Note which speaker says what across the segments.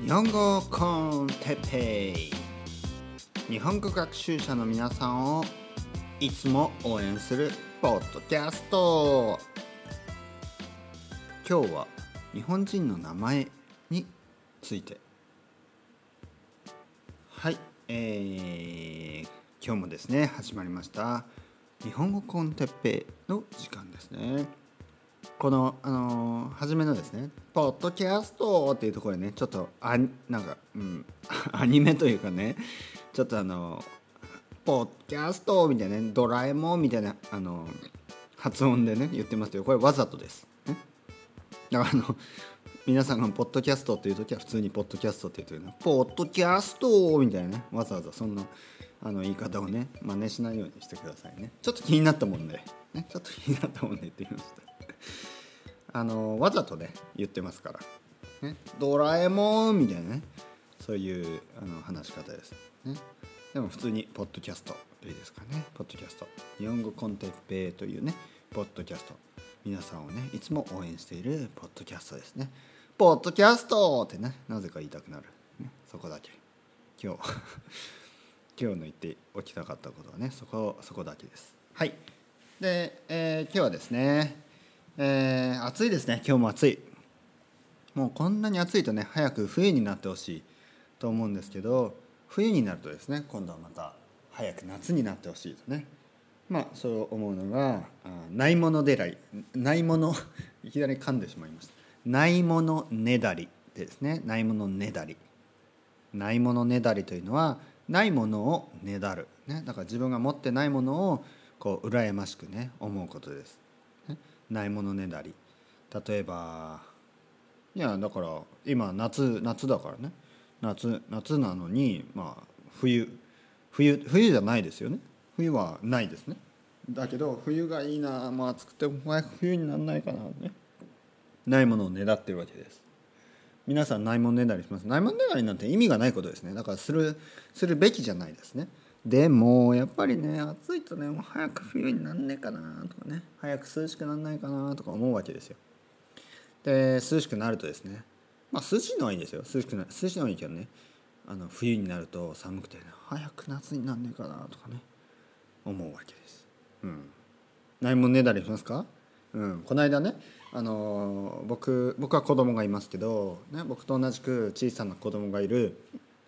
Speaker 1: 日本語コンテッペイ日本語学習者の皆さんをいつも応援するポッドキャスト。今日は日本人の名前について。はい。えー、今日もですね始まりました。日本語コンテッペイの時間ですね。この、あのー、初めのですね「ポッドキャスト」っていうところでねちょっとあなんか、うん、アニメというかねちょっとあの「ポッドキャスト」みたいなね「ドラえもん」みたいな、あの、発音でね言ってますけどこれわざとです。ね、だからあの皆さんが「ポッドキャスト」っていう時は普通に「ポッドキャスト」って言うとね「ポッドキャスト」みたいなねわざわざそんなあの言い方をね真似しないようにしてくださいね。ちょっと気になったもんで、ね、ちょっと気になったもんで言ってみました。あのわざとね言ってますから「ね、ドラえもん」みたいなね。そういうあの話し方です、ね、でも普通にポッドキャストいいですかね。ポッドキャスト。日本語コンテッペイというねポッドキャスト。皆さんをねいつも応援しているポッドキャストですね。ポッドキャストってねなぜか言いたくなる、ね、そこだけ。今日 今日の言っておきたかったことはねそこそこだけです。はい。で、えー、今日はですねえー、暑いですね。今日も暑い。もうこんなに暑いとね早く冬になってほしいと思うんですけど冬になるとですね今度はまた早く夏になってほしいとね。まあそう思うのがないものねだりないもの いきなり噛んでしまいました。ないものねだりですね。ないものねだり。ないものねだりというのはないものをねだる、ね、だから自分が持ってないものをこう羨ましくね思うことです。ないものねだり。例えばいやだから今夏夏だからね。夏夏なのにまあ冬冬冬じゃないですよね。冬はないですね。だけど冬がいいなまあ暑くても早く冬にならないかなね。ないものをねだってるわけです。皆さんないものねだりします。ないものねだりなんて意味がないことですね。だからするするべきじゃないですね。でもやっぱりね暑いとねもう早く冬になんねえかなとかね早く涼しくなんないかなとか思うわけですよ。で涼しくなるとですねまあ涼しいのはいいんですよ。涼しくな涼しいのはいいけどねあの冬になると寒くて、ね、早く夏になんねえかなとかね思うわけです。うん。何もねだりしますか？うん。この間ねあの僕僕は子供がいますけど、ね、僕と同じく小さな子供がいる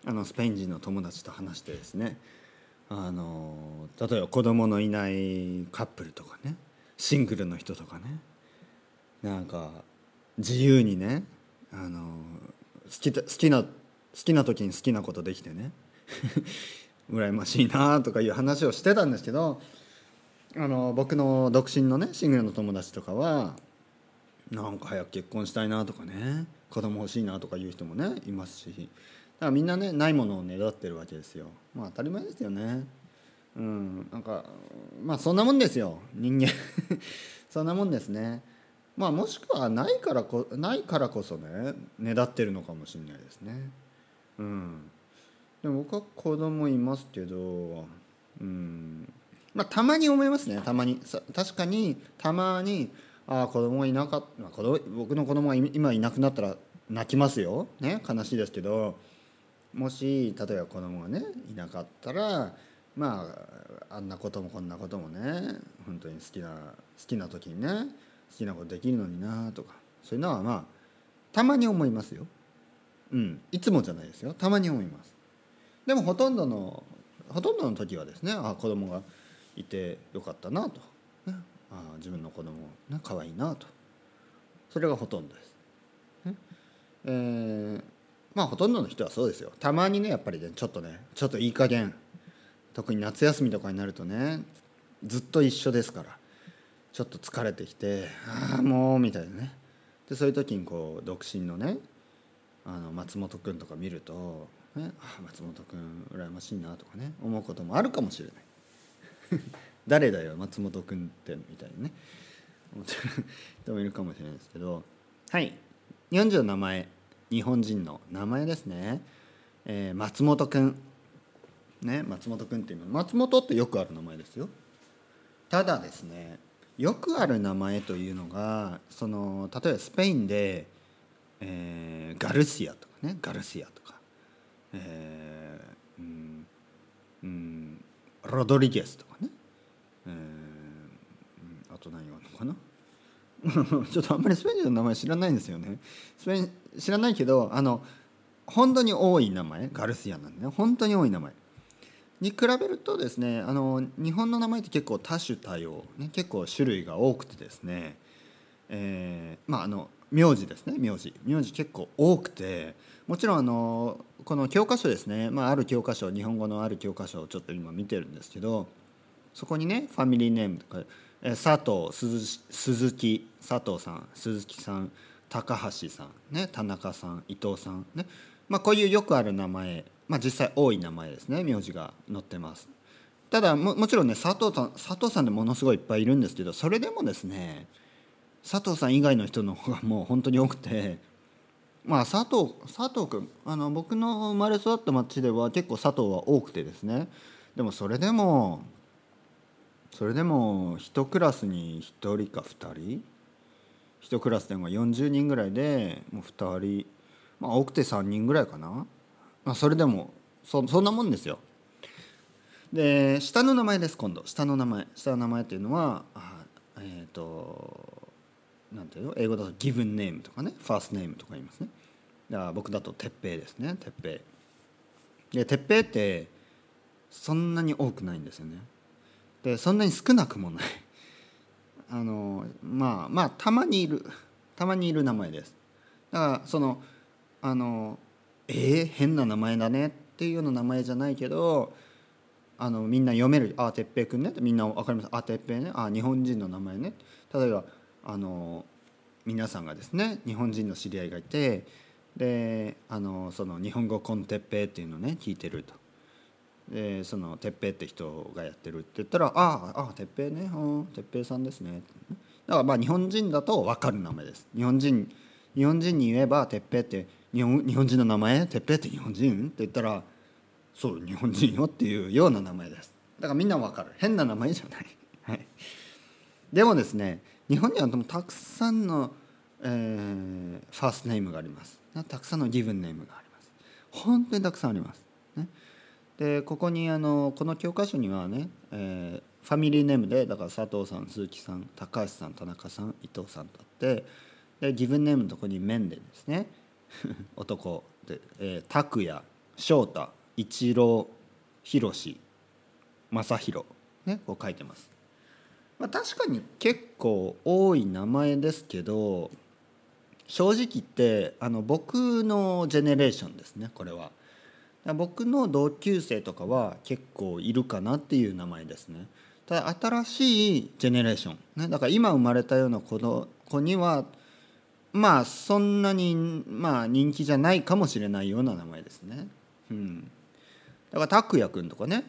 Speaker 1: あのスペイン人の友達と話してですねあの例えば子供のいないカップルとかねシングルの人とかねなんか自由にねあの好き好きな好きな時に好きなことできてね 羨ましいなとかいう話をしてたんですけどあの僕の独身のねシングルの友達とかはなんか早く結婚したいなとかね子供欲しいなとかいう人もねいますしからみんなねないものをねだってるわけですよ。まあ当たり前ですよね。うん。なんかまあそんなもんですよ。人間。そんなもんですね。まあもしくはないからこないからこそねねだってるのかもしれないですね。うん。でも僕は子供いますけどうん。まあたまに思いますね。たまに。確かにたまにああ子供がいなかった、子供僕の子供が今いなくなったら泣きますよ、ね、悲しいですけど。もし例えば子供がねいなかったらまああんなこともこんなこともね本当に好きな好きな時にね好きなことできるのになとかそういうのはまあたまに思いますよ。うん、いつもじゃないですよたまに思います。でもほとんどのほとんどの時はですねああ子供がいてよかったなと、ね、あ自分の子供ね可愛いなとそれがほとんどです。ねえーまあほとんどの人はそうですよ。たまにねやっぱりねちょっとねちょっといい加減特に夏休みとかになるとねずっと一緒ですからちょっと疲れてきてああもうみたいなね。でそういう時にこう独身のねあの松本君とか見ると、ね、あ松本君羨ましいなとかね思うこともあるかもしれない。誰だよ松本君ってみたいにね。思ってる人もいるかもしれないですけど。はい。40の名前。日本人の名前ですね、えー、松本くん。ね松本くんっていうの。松本ってよくある名前ですよ。ただですねよくある名前というのがその例えばスペインで、えー、ガルシアとかね。ガルシアとか、えーうんうん、ロドリゲスとかね、えー、あと何があるのかな ちょっとあんまりスペイン人の名前知らないんですよね。スペイン知らないけどあの本当に多い名前ガルシアなんでね。本当に多い名前。に比べるとですねあの日本の名前って結構多種多様、ね、結構種類が多くてですね、えー、まああの名字ですね。名字。名字結構多くてもちろんあのこの教科書ですね、まあ、ある教科書日本語のある教科書をちょっと今見てるんですけどそこにねファミリーネームとか佐藤鈴木佐藤さん鈴木さん高橋さん、ね、田中さん伊藤さん、ね。まあ、こういうよくある名前、まあ、実際多い名前ですね名字が載ってます。ただももちろんね佐藤さん佐藤さんでものすごいいっぱいいるんですけどそれでもですね佐藤さん以外の人の方が もう本当に多くてまあ佐藤佐藤君あの僕の生まれ育った町では結構佐藤は多くてですね。でもそれでもそれでも1クラスに1人か2人？1クラスでも40人ぐらいでもう2人。まあ多くて3人ぐらいかな、まあ、それでもそそんなもんですよ。で下の名前です今度。下の名前。下の名前っていうのはえっ、ー、となんていうの？英語だとギブンネームとかね。ファーストネームとか言いますね。だから僕だと鉄平ですね。鉄平。で鉄平ってそんなに多くないんですよね。でそんなに少なくもない。あのまあまあたまにいる。たまにいる名前です。だからそのあのえー、変な名前だねっていうような名前じゃないけどあのみんな読める「ああ哲平君ね」みんな分かります「ああ哲平ね」ああ日本人の名前ね。例えばあの皆さんがですね日本人の知り合いがいてであのその日本語コンテッペイっていうのをね聞いてると。でその哲平って人がやってるって言ったら「ああ哲平ね。哲平さんですね」だからまあ日本人だと分かる名前です。日本人日本人に言えば哲平って日本日本人の名前？哲平って日本人？って言ったらそう日本人よっていうような名前です。だからみんな分かる。変な名前じゃない、はい、でもですね日本にはたくさんの、えー、ファーストネームがあります。たくさんのギブンネームがあります。本当にたくさんあります、ね、でここにあのこの教科書にはね、えー、ファミリーネームでだから佐藤さん鈴木さん高橋さん田中さん伊藤さんとあってでギブネームのとこに「面でですね。男で、えー、拓也翔太一郎博正弘ねこう書いてます。まあ、確かに結構多い名前ですけど正直言ってあの僕のジェネレーションですねこれは。僕の同級生とかは結構いるかなっていう名前ですね。ただ新しいジェネレーション、ね、だから今生まれたような子の子にはまあそんなに、まあ、人気じゃないかもしれないような名前ですね、うん、だから拓哉君とかね。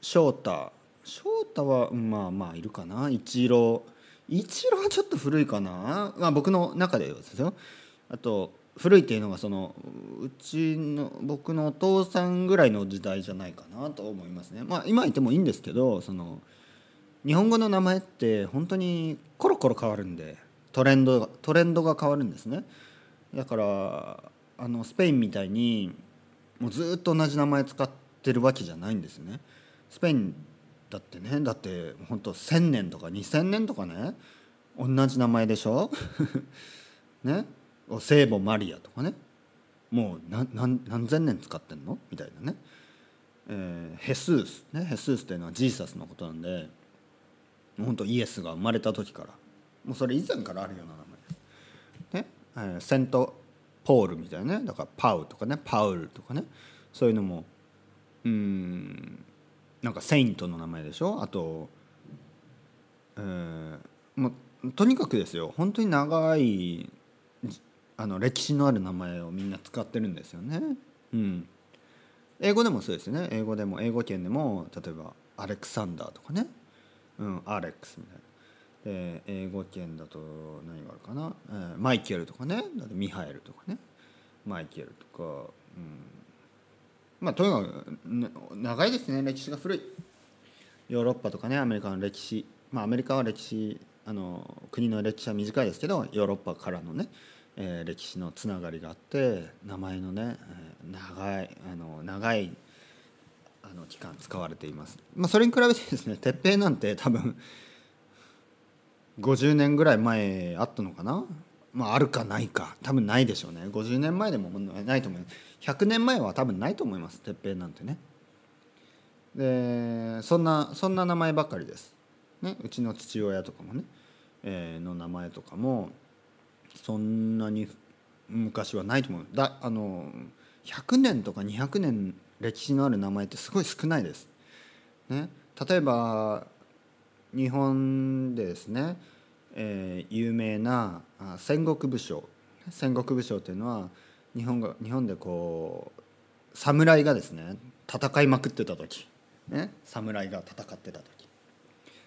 Speaker 1: 翔太。翔太はまあまあいるかな。一郎一郎はちょっと古いかな、まあ、僕の中でですよ。あと古いっていうのがそのうちの僕のお父さんぐらいの時代じゃないかなと思いますね。まあ今言ってもいいんですけどその日本語の名前って本当にコロコロ変わるんでトレンドトレンドが変わるんですね。だからあのスペインみたいにもうずっと同じ名前使ってるわけじゃないんですね。スペインだってねだって本当1,000年とか2,000年とかね同じ名前でしょ？ね？聖母マリアとかね。もう何何千年使ってんの？みたいなね、えー、ヘスース。ねヘスースっていうのはジーサスのことなんで本当イエスが生まれた時から。もうそれ以前からあるような名前。ね、えー、セントポールみたいなね。だからパウとかね。パウルとかね。そういうのもうんなんかセイントの名前でしょ？あと、えー、もうとにかくですよ。本当に長いあの歴史のある名前をみんな使ってるんですよね。うん、英語でもそうですよね。英語でも英語圏でも例えばアレクサンダーとかね、うん、アレックスみたいな。で英語圏だと何があるかな、えー、マイケルとかね。だってミハエルとかね。マイケルとか、うん、まあとにかく長いですね。歴史が古い。ヨーロッパとかねアメリカの歴史。まあアメリカは歴史あの国の歴史は短いですけどヨーロッパからのねえー、歴史のつながりがあって名前のね、え、長いあの長いあの期間使われています。まあ、それに比べてですね鉄平なんて多分50年ぐらい前あったのかな？まああるかないか。多分ないでしょうね。50年前でもないと思います。100年前は多分ないと思います。鉄平なんてね。でそんなそんな名前ばっかりです、ね、うちの父親とかもね、えー、の名前とかもそんなに昔はないと思う。だあの100年とか200年歴史のある名前ってすごい少ないです。ね、例えば日本でですね、えー、有名な戦国武将。戦国武将っていうのは日本が日本でこう侍がですね戦いまくってた時、ね、侍が戦ってた時。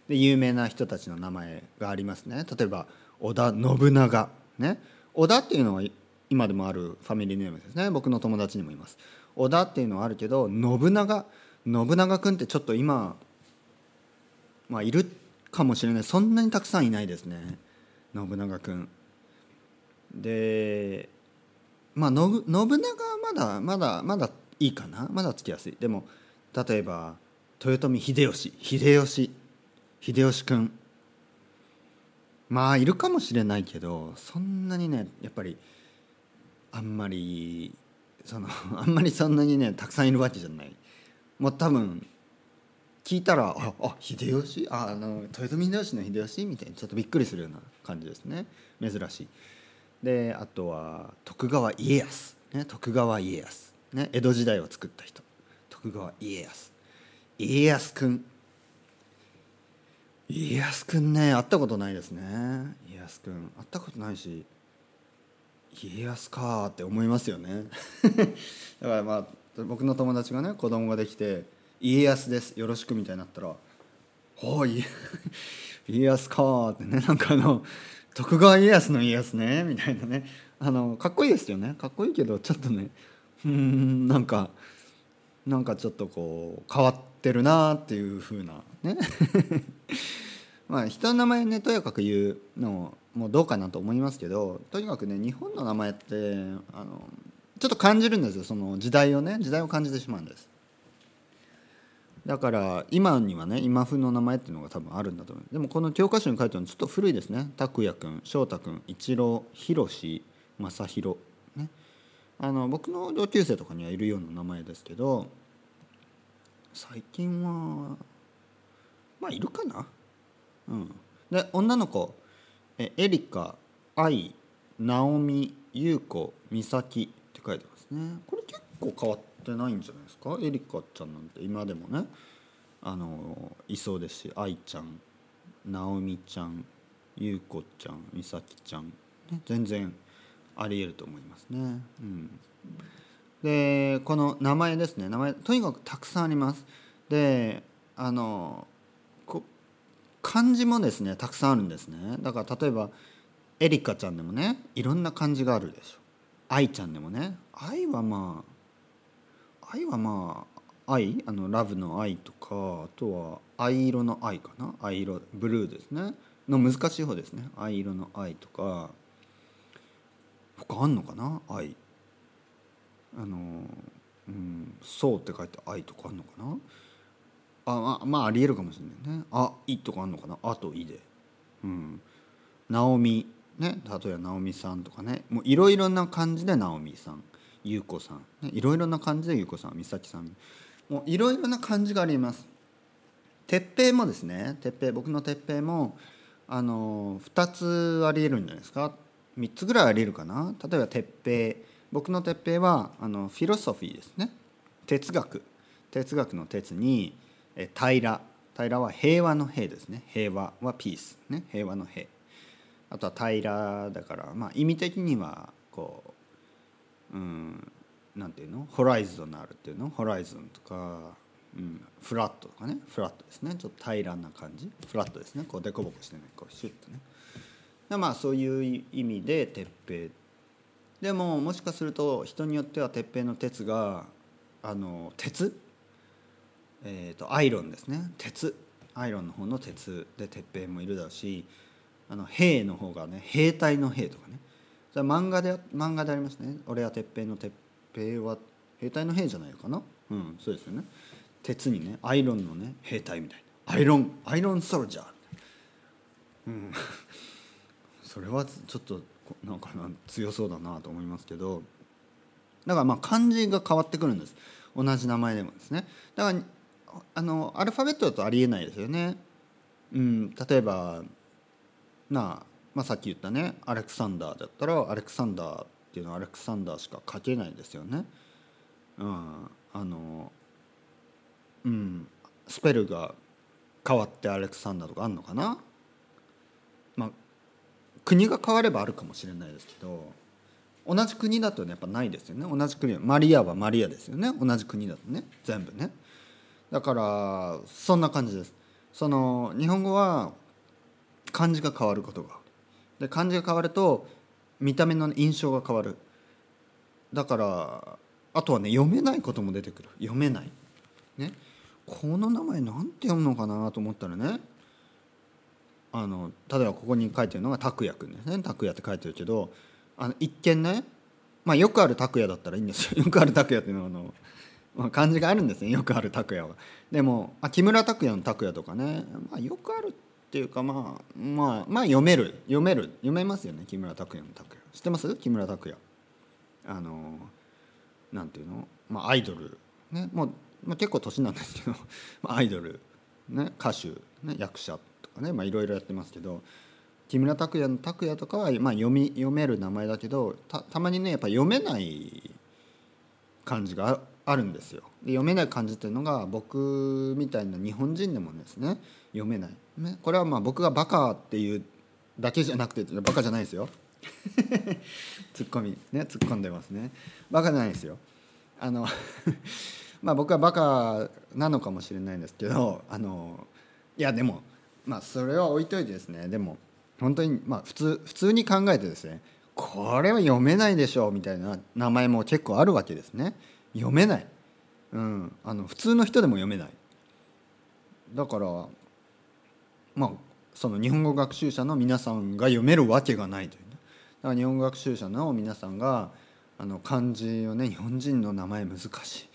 Speaker 1: で有名な人たちの名前がありますね。例えば織田信長。ね。織田っていうのは今でもあるファミリーネームですね。僕の友達にもいます。織田っていうのはあるけど信長。信長君ってちょっと今まあいるかもしれない。そんなにたくさんいないですね。信長君でまあ信長はまだまだまだいいかな。まだつきやすい。でも例えば豊臣秀吉。秀吉。秀吉君まあいるかもしれないけどそんなにねやっぱりあんまりその あんまりそんなにねたくさんいるわけじゃない。もう多分聞いたら「ああ秀吉？ああの豊臣秀吉の秀吉?」みたいにちょっとびっくりするような感じですね。珍しい。であとは徳川家康、ね、徳川家康、ね、江戸時代を作った人。徳川家康。家康くん。家康くんね会ったことないですね。家康くん。会ったことないし家康かって思いますよね。だからまあ僕の友達がね子供ができて「家康ですよろしく」みたいになったら「おい。家康か」ってねなんかあの徳川家康の家康ねみたいなね。あのかっこいいですよね。かっこいいけどちょっとねうんなんかなんかちょっとこう変わっててるなっていうふうなね。まあ人の名前ねとやかく言うのもどうかなと思いますけどとにかくね日本の名前ってあのちょっと感じるんですよその時代をね時代を感じてしまうんです。だから今にはね今風の名前っていうのが多分あるんだと思う。でもこの教科書に書いてあるのちょっと古いですね。拓也君翔太君一郎宏正弘ね。あの僕の同級生とかにはいるような名前ですけど最近はまあいるかな。うん。で女の子。えエリカ愛直美優子美咲って書いてますね。これ結構変わってないんじゃないですか？エリカちゃんなんて。今でもね。あのいそうですし愛ちゃん直美ちゃん優子ちゃん美咲ちゃん、ね、全然ありえると思いますね。うん、でこの名前ですね。名前とにかくたくさんあります。であの漢字もですねたくさんあるんですね。だから例えばエリカちゃんでもねいろんな漢字があるでしょ。愛ちゃんでもね。愛はまあ愛はまあ愛？あのラブの愛とかあとは藍色の愛かな？藍色ブルーですね。の難しい方ですね。藍色の愛とか他あんのかな？愛。あのうんそうって書いて愛とかあんのかな？あまあありえるかもしれないね。あいとかあんのかな？あといで。うん。直美ね例えば直美さんとかね。もういろいろな感じで直美さん優子さん、ね、いろいろな感じで優子さん美咲さん。もういろいろな感じがあります。鉄平もですね。鉄平僕の鉄平もあの2つありえるんじゃないですか？3つぐらいありえるかな？例えば鉄平僕の鉄平はあのフィロソフィーですね。哲学。哲学の哲にえ平。平は平和の平ですね。平和はピースね。平和の平。あとは平だからまあ意味的にはこううんなんていうの？ホライゾナルっていうの？ホライゾンとか、うん、フラットとかね。フラットですね。ちょっと平らな感じ。フラットですね。こう凸凹してね。こうシュッとね。まあそういう意味で鉄平でももしかすると人によっては鉄平の鉄があの鉄？えーと、アイロンですね。鉄。アイロンの方の鉄で鉄平もいるだろうしあの兵の方がね兵隊の兵とかね。それ漫画で漫画でありましたね「俺は鉄平の鉄平は兵隊の兵じゃないかな？うんそうですよね。鉄にねアイロンのね兵隊みたいな。アイロンアイロンソルジャー。うん。それはちょっとなんかな強そうだなと思いますけどだからまあ漢字が変わってくるんです。同じ名前でもですね。だからあのアルファベットだとありえないですよね。うん例えばなあ、まあ、さっき言ったねアレクサンダーだったらアレクサンダーっていうのはアレクサンダーしか書けないですよね。うんあのうんスペルが変わってアレクサンダーとかあるのかな？国が変わればあるかもしれないですけど同じ国だとねやっぱないですよね。同じ国マリアはマリアですよね。同じ国だとね。全部ね。だからそんな感じです。その日本語は漢字が変わることがで漢字が変わると見た目の印象が変わる。だからあとはね読めないことも出てくる。読めない。ね。この名前なんて読むのかなと思ったらねあの例えばここに書いてるのが拓也くんですね。拓也って書いてるけどあの一見ねまあよくある拓也だったらいいんですよ。よくある拓也っていうのはあの、まあ、漢字があるんですね。よくある拓也は。でもあ木村拓哉の拓也とかね、まあ、よくあるっていうかまあまあまあ読める。読める。読めますよね。木村拓哉の拓也知ってます？木村拓哉。あのなんていうの、まあ、アイドル。ね。もう、まあ、結構年なんですけど アイドル、ね、歌手、ね、役者。かねいろいろやってますけど木村拓哉の拓哉とかは、まあ、読み読める名前だけどたたまにねやっぱ読めない漢字があるんですよ。で読めない漢字っていうのが僕みたいな日本人でもですね読めない、ね、これはまあ僕がバカっていうだけじゃなくてバカじゃないですよ。ツッコミ。ね突っ込んでますね。バカじゃないですよ。あの まあ僕はバカなのかもしれないんですけどあのいやでもまあそれは置いといてですねでも本当にまあ普通普通に考えてですねこれは読めないでしょうみたいな名前も結構あるわけですね。読めない、うん、あの普通の人でも読めない。だからまあその日本語学習者の皆さんが読めるわけがないという、ね、だから日本語学習者の皆さんがあの漢字をね日本人の名前難しい。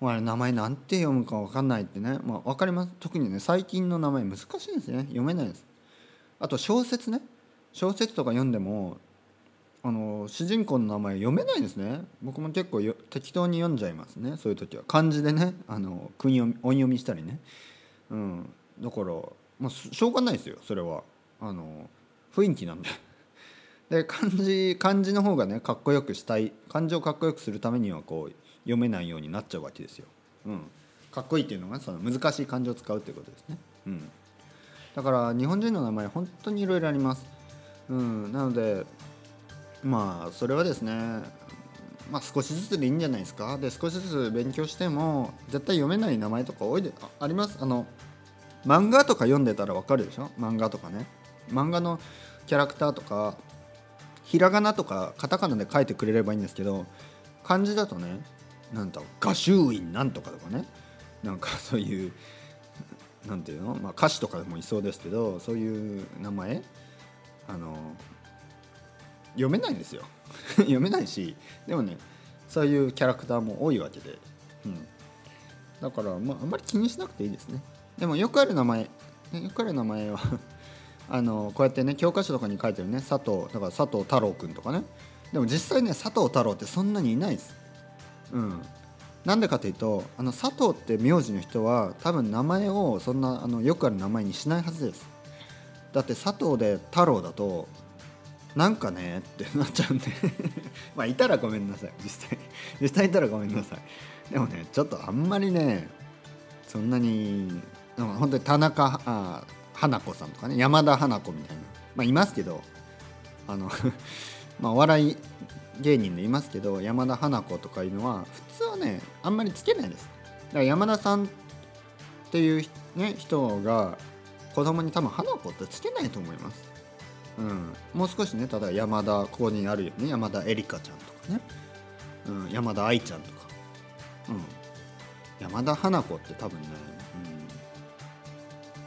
Speaker 1: まあ、名前なんて読むか分かんないってね、まあ、分かります。特にね最近の名前難しいですね。読めないです。あと小説ね。小説とか読んでもあの主人公の名前読めないんですね。僕も結構よ適当に読んじゃいますね。そういう時は。漢字でねあの訓読み音読みしたりね、うん、だから、まあ、しょうがないですよ。それは。あの雰囲気なんで。で漢字漢字の方がねかっこよくしたい。漢字をかっこよくするためにはこう読めないようになっちゃうわけですよ、うん、かっこいいっていうのがその難しい漢字を使うっていうことですね、うん、だから日本人の名前本当にいろいろあります、うん、なのでまあそれはですねまあ少しずつでいいんじゃないですか。で少しずつ勉強しても絶対読めない名前とか多いであります。あの漫画とか読んでたらわかるでしょ？漫画とかね。漫画のキャラクターとかひらがなとかカタカナで書いてくれればいいんですけど漢字だとねなんだ画集院なんとかとかね。なんかそういうなんていうの、まあ、歌手とかでもいそうですけどそういう名前あの読めないんですよ。読めないしでもねそういうキャラクターも多いわけで、うん、だから、まあ、あんまり気にしなくていいですね。でもよくある名前、ね、よくある名前は あのこうやってね教科書とかに書いてるね佐藤だから佐藤太郎君とかね。でも実際ね佐藤太郎ってそんなにいないです。うん。なんでかというとあの佐藤って名字の人は多分名前をそんなあのよくある名前にしないはずです。だって佐藤で太郎だとなんかねってなっちゃうんで。まあいたらごめんなさい。実際実際いたらごめんなさい。でもねちょっとあんまりねそんなに本当に田中あ花子さんとかね山田花子みたいな。まあいますけどあの まあお笑い芸人でいますけど山田花子とかいうのは普通はねあんまりつけないです。だから山田さんっていう、ね、人が子供に多分花子ってつけないと思います。うん、もう少しねただ山田ここにあるよね。山田絵里香ちゃんとかね、うん、山田愛ちゃんとか、うん、山田花子って多分ね、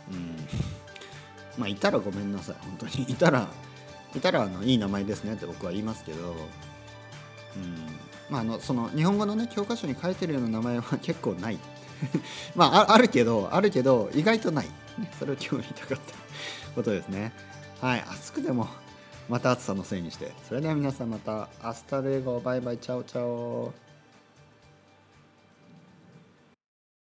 Speaker 1: うん、うん、まあいたらごめんなさい。本当に。いたらいたらあのいい名前ですねって僕は言いますけど、まあ、あのその日本語のね教科書に書いてるような名前は結構ない。まああるけどあるけど意外とない、ね、それを今日言いたかったことですね。はい暑くてもまた暑さのせいにして。それでは皆さんまた。 Hasta luego バイバイ chao chao。